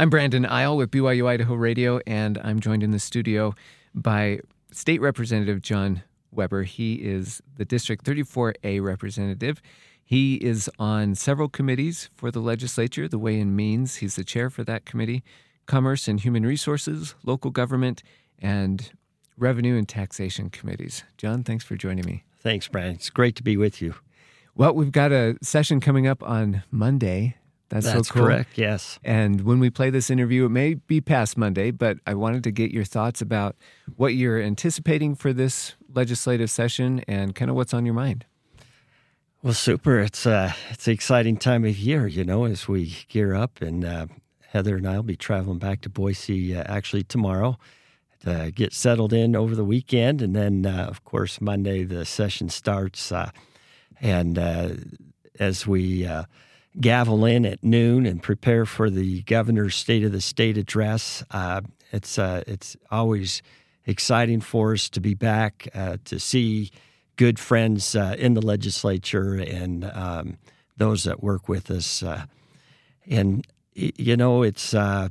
I'm Brandon Isle with BYU Idaho Radio, and I'm joined in the studio by State Representative Jon Weber. He is the District 34A representative. He is on several committees for the legislature, the Way and Means. He's the chair for that committee, Commerce and Human Resources, Local Government, and Revenue and Taxation committees. Jon, thanks for joining me. Thanks, Brandon. It's great to be with you. Well, we've got a session coming up on Monday that's, That's so cool. correct, yes. And when we play this interview, it may be past Monday, but I wanted to get your thoughts about what you're anticipating for this legislative session and kind of what's on your mind. Well, super. It's uh, it's an exciting time of year, you know, as we gear up. And uh, Heather and I will be traveling back to Boise uh, actually tomorrow to get settled in over the weekend. And then, uh, of course, Monday the session starts. Uh, and uh, as we gavel in at noon and prepare for the governor's State of the State address. Uh, it's uh, it's always exciting for us to be back uh, to see good friends uh, in the legislature and um, those that work with us. Uh, and you know, it's uh,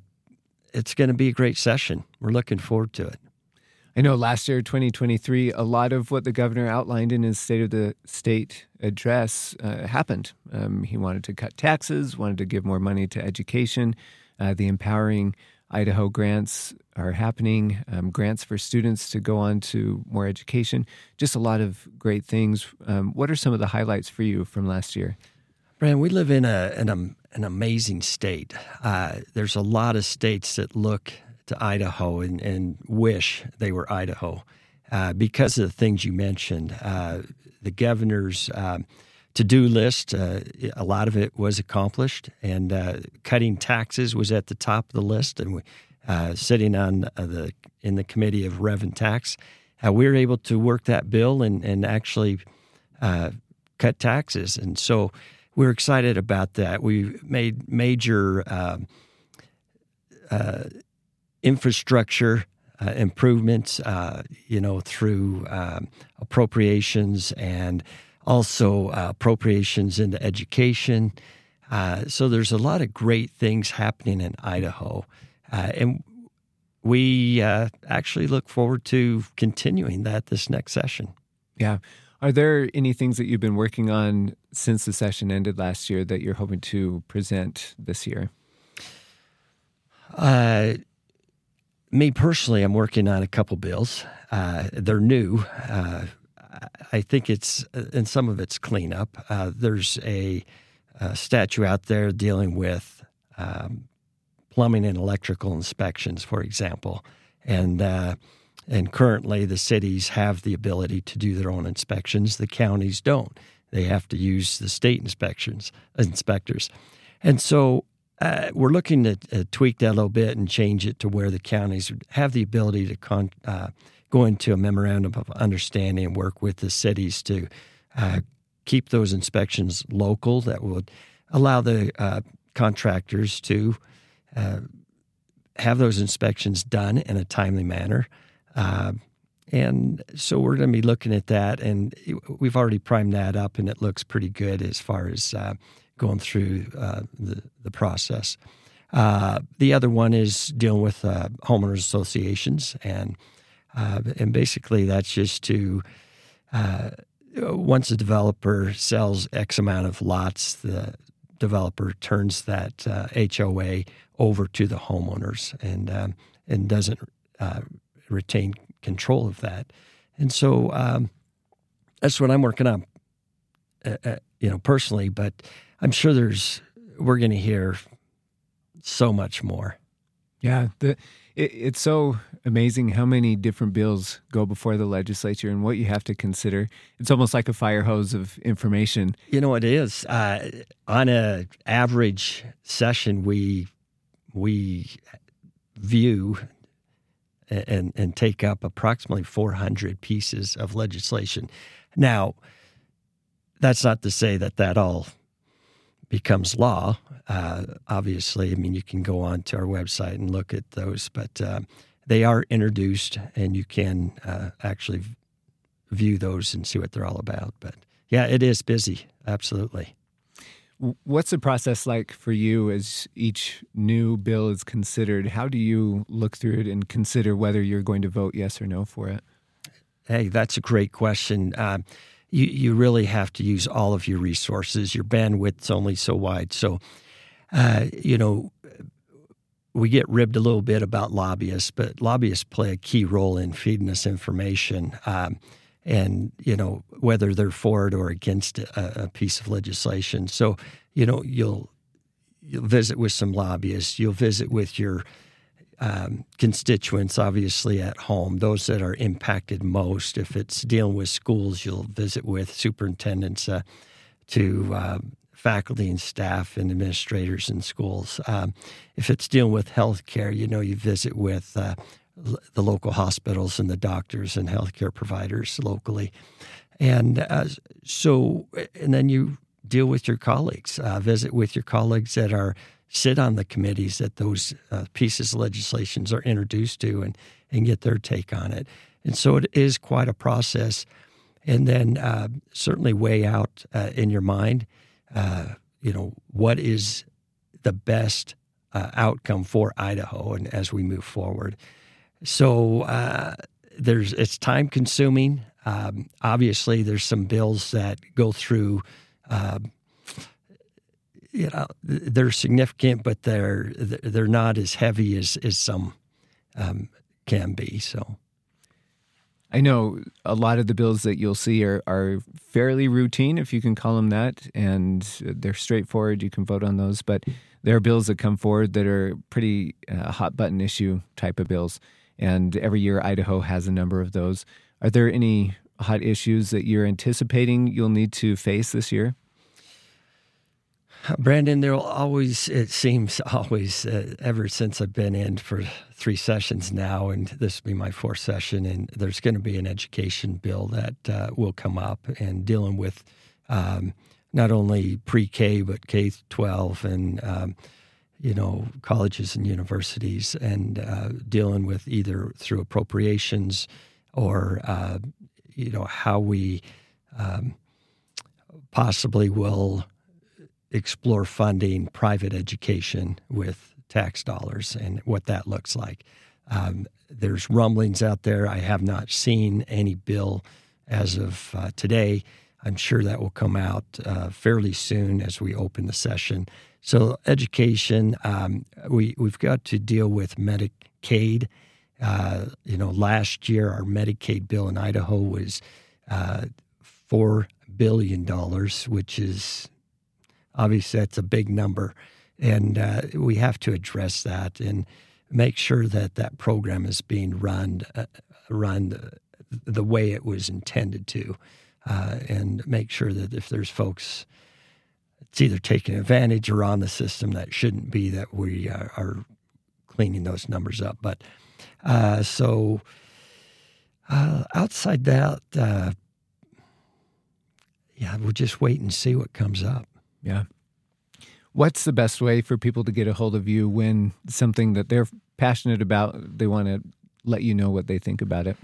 it's going to be a great session. We're looking forward to it. I know last year, 2023, a lot of what the governor outlined in his State of the State address uh, happened. Um, he wanted to cut taxes, wanted to give more money to education. Uh, the empowering Idaho grants are happening, um, grants for students to go on to more education. Just a lot of great things. Um, what are some of the highlights for you from last year? Brand, we live in a, an, an amazing state. Uh, there's a lot of states that look to Idaho and, and wish they were Idaho uh, because of the things you mentioned. Uh, the governor's um, to do list, uh, a lot of it was accomplished, and uh, cutting taxes was at the top of the list. And we, uh, sitting on the in the committee of Rev and Tax, we were able to work that bill and, and actually cut taxes. And so we're excited about that. We made major um, uh, infrastructure uh, improvements, uh, you know, through um, appropriations and also uh, appropriations into education. Uh, so there's a lot of great things happening in Idaho, uh, and we uh, actually look forward to continuing that this next session. Yeah. Are there any things that you've been working on since the session ended last year that you're hoping to present this year? Uh, me personally, I'm working on a couple bills. Uh, they're new. Uh, I think it's, and some of it's cleanup. Uh, there's a, a, out there dealing with um, plumbing and electrical inspections, for example, and uh, and currently the cities have the ability to do their own inspections. The counties don't. They have to use the state inspections inspectors, and so uh, we're looking to uh, tweak that a little bit and change it to where the counties have the ability to con- uh, go into a memorandum of understanding and work with the cities to uh, keep those inspections local. That would allow the uh, contractors to uh, have those inspections done in a timely manner. and so we're going to be looking at that, and we've already primed that up, and it looks pretty good as far as going through uh, the, the process. Uh, the other one is dealing with uh, homeowners associations, and uh, and basically that's just to uh, once a developer sells X amount of lots, the developer turns that HOA uh, over to the homeowners and um, and doesn't retain control of that. And so um, that's what I'm working on, you know, personally. But I'm sure there's we're going to hear so much more. Yeah, the it, it's so amazing how many different bills go before the legislature and what you have to consider. It's almost like a fire hose of information. You know, it is. Uh, on a average session, we we view and and take up approximately 400 pieces of legislation. Now, that's not to say that that all becomes law. Uh, obviously, I mean, you can go on to our website and look at those, but uh, they are introduced and you can uh, actually view those and see what they're all about. But yeah, it is busy. Absolutely. What's the process like for you as each new bill is considered? How do you look through it and consider whether you're going to vote yes or no for it? Hey, that's a great question. Uh, you, you really have to use all of your resources. Your bandwidth's only so wide. So, uh, you know, we get ribbed a little bit about lobbyists, but lobbyists play a key role in feeding us information. Um, and you know whether they're for it or against a, a, piece of legislation. So you know you'll you'll visit with some lobbyists. You'll visit with your um, constituents, obviously at home, those that are impacted most. If it's dealing with schools, you'll visit with superintendents uh, to uh, faculty and staff and administrators in schools. Um, if it's dealing with healthcare, you know, you visit with uh, the local hospitals and the doctors and healthcare providers locally. And uh, so, and then you deal with your colleagues, uh, visit with your colleagues that are sit on the committees that those uh, pieces of legislations are introduced to and, and get their take on it. And so it is quite a process. And then uh, certainly weigh out uh, in your mind, uh, you know, what is the best uh, outcome for Idaho and as we move forward. So uh, there's it's time consuming. Um, obviously, there's some bills that go through. Uh, you know, they're significant, but they're they're not as heavy as as some um, can be. So. I know a lot of the bills that you'll see are, are fairly routine, if you can call them that, and they're straightforward. You can vote on those. But there are bills that come forward that are pretty uh, hot button issue type of bills and every year Idaho has a number of those. Are there any hot issues that you're anticipating you'll need to face this year? Brandon, there will always, it seems always, uh, ever since I've been in for three sessions now, and this will be my fourth session, and there's going to be an education bill that uh, will come up and dealing with um, not only pre K, but K 12 and um, you know, colleges and universities and uh, dealing with either through appropriations or, uh, you know, how we um, possibly will explore funding private education with tax dollars and what that looks like. Um, there's rumblings out there. I have not seen any bill as of uh, today. I'm sure that will come out uh, fairly soon as we open the session. So education, um, we we've got to deal with Medicaid. Uh, you know, last year our Medicaid bill in Idaho was uh, four billion dollars, which is obviously that's a big number, and uh, we have to address that and make sure that that program is being run uh, run the way it was intended to, uh, and make sure that if there's folks it's either taking advantage or on the system that shouldn't be that we are, are cleaning those numbers up. But uh, so uh, outside that, uh, yeah, we'll just wait and see what comes up. Yeah. What's the best way for people to get a hold of you when something that they're passionate about, they want to let you know what they think about it?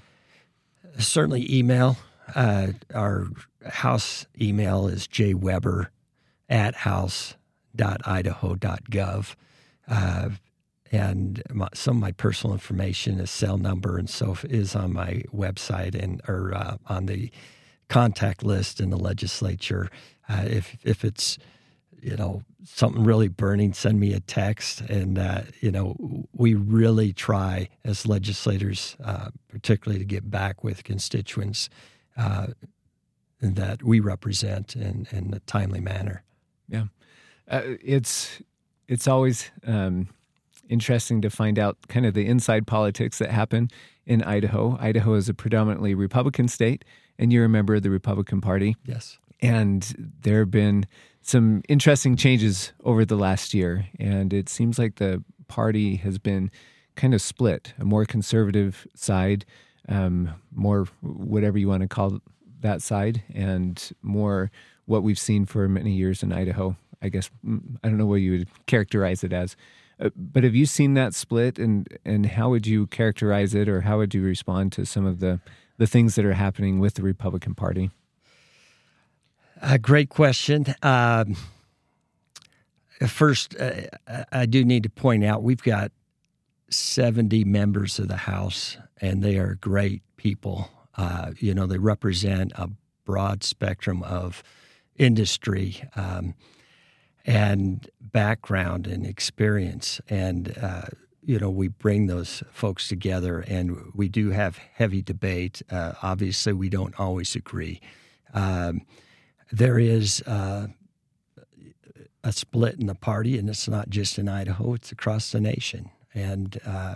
Certainly, email. Uh, our house email is jweber at house.idaho.gov. Uh, and my, some of my personal information, a cell number and so is on my website and or uh, on the contact list in the legislature. Uh, if if it's you know something really burning, send me a text. And uh, you know we really try as legislators, uh, particularly to get back with constituents uh, that we represent in in a timely manner. Yeah, uh, it's it's always um, interesting to find out kind of the inside politics that happen in Idaho. Idaho is a predominantly Republican state, and you're a member of the Republican Party. Yes, and there have been some interesting changes over the last year, and it seems like the party has been kind of split. A more conservative side, um, more whatever you want to call that side, and more what we've seen for many years in Idaho. I guess mm, I don't know what you would characterize it as, uh, but have you seen that split, and and how would you characterize it, or how would you respond to some of the the things that are happening with the Republican Party? A great question. Um, First, uh, I do need to point out we've got 70 members of the House, and they are great people. Uh, you know, they represent a broad spectrum of industry um, and background and experience. And, uh, you know, we bring those folks together and we do have heavy debate. Uh, obviously, we don't always agree. Um, there is uh, a split in the party, and it's not just in Idaho, it's across the nation. And uh,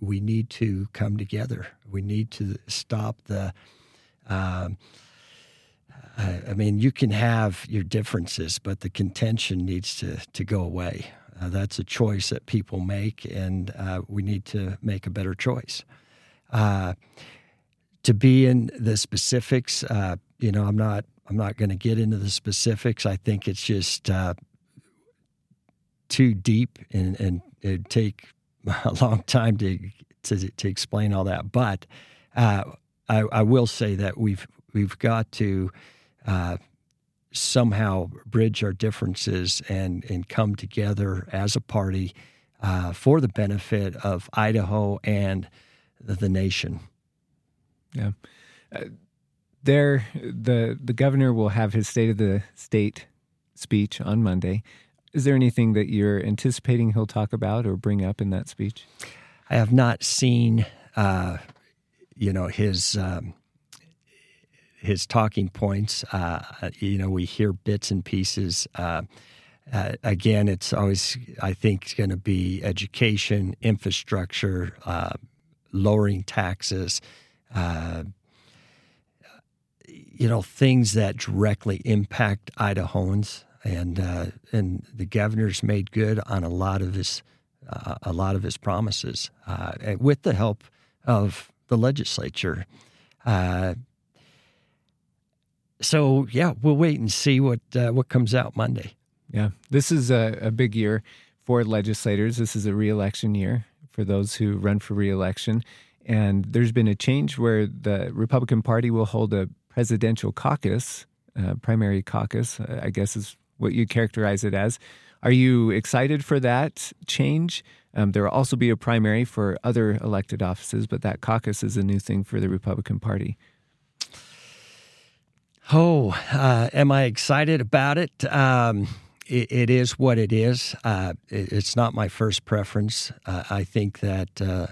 we need to come together. We need to stop the. Uh, I mean, you can have your differences, but the contention needs to, to go away. Uh, that's a choice that people make, and uh, we need to make a better choice. Uh, to be in the specifics, uh, you know, I'm not. I'm not going to get into the specifics. I think it's just uh, too deep, and, and it'd take a long time to to, to explain all that. But uh, I, I, will say that we've we've got to uh, somehow bridge our differences and and come together as a party uh, for the benefit of Idaho and the, the nation. Yeah. Uh, there, the the governor will have his state of the state speech on Monday. Is there anything that you're anticipating he'll talk about or bring up in that speech? I have not seen, uh, you know, his um, his talking points. Uh, you know, we hear bits and pieces. Uh, uh again, it's always, I think, going to be education, infrastructure, uh, lowering taxes. Uh, you know, things that directly impact Idahoans and uh, and the governor's made good on a lot of his uh, a lot of his promises uh, with the help of the legislature. Uh, so yeah, we'll wait and see what uh, what comes out Monday. Yeah, this is a, a big year for legislators. This is a reelection year for those who run for reelection. And there's been a change where the Republican Party will hold a presidential caucus, uh, primary caucus, I guess is what you characterize it as. Are you excited for that change? Um, there will also be a primary for other elected offices, but that caucus is a new thing for the Republican Party. Oh, uh, am I excited about it? Um, it, it is what it is. Uh, it, it's not my first preference. Uh, I think that uh,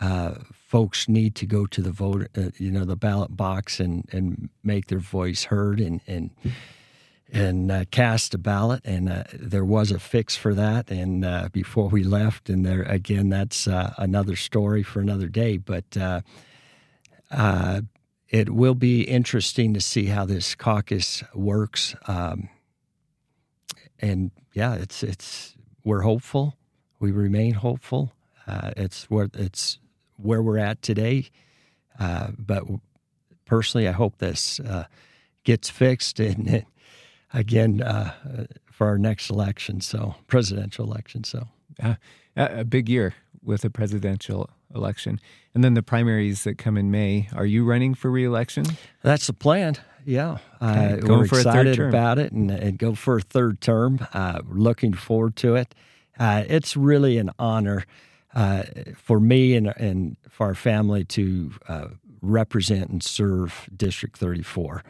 uh, folks need to go to the vote, uh, you know, the ballot box and, and make their voice heard and and and cast a ballot, and there was a fix for that. And before we left, and there again, that's another story for another day. But it will be interesting to see how this caucus works. Um, and yeah, it's it's we're hopeful. We remain hopeful. it's where it's where we're at today. but personally, I hope this gets fixed and again uh, for our next election, so presidential election. So uh, a big year with a presidential election, and then the primaries that come in May. Are you running for reelection? That's the plan. Yeah, okay. uh, we're excited about it and, and, go for a third term. Uh, looking forward to it. Uh, it's really an honor uh, for me and, and for our family to represent and serve District 34.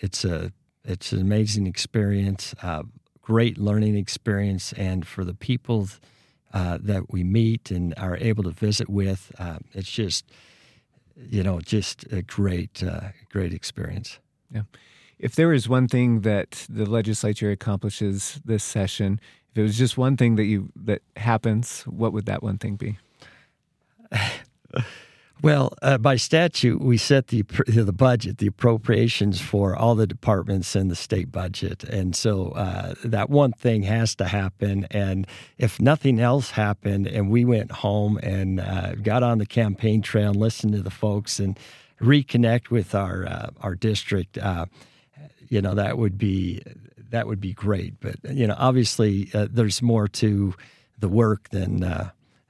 it's a it's an amazing experience, uh, great learning experience, and for the people uh, that we meet and are able to visit with, uh, it's just you know just a great uh, great experience. Yeah. If there is one thing that the legislature accomplishes this session, if it was just one thing that you that happens, what would that one thing be? Well, uh, by statute, we set the the budget, the appropriations for all the departments in the state budget, and so uh, that one thing has to happen. And if nothing else happened, and we went home and uh, got on the campaign trail and listened to the folks and reconnect with our uh, our district, uh, you know, that would be that would be great. But you know, obviously, uh, there's more to the work than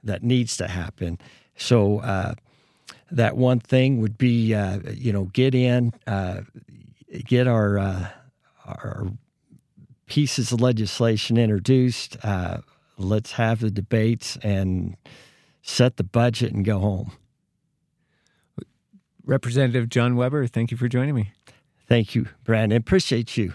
that needs to happen. So that one thing would be, uh, you know, get in, uh, get our, uh, our pieces of legislation introduced. Uh, let's have the debates and set the budget and go home. Representative Jon Weber, thank you for joining me. Thank you, Brandon. Appreciate you.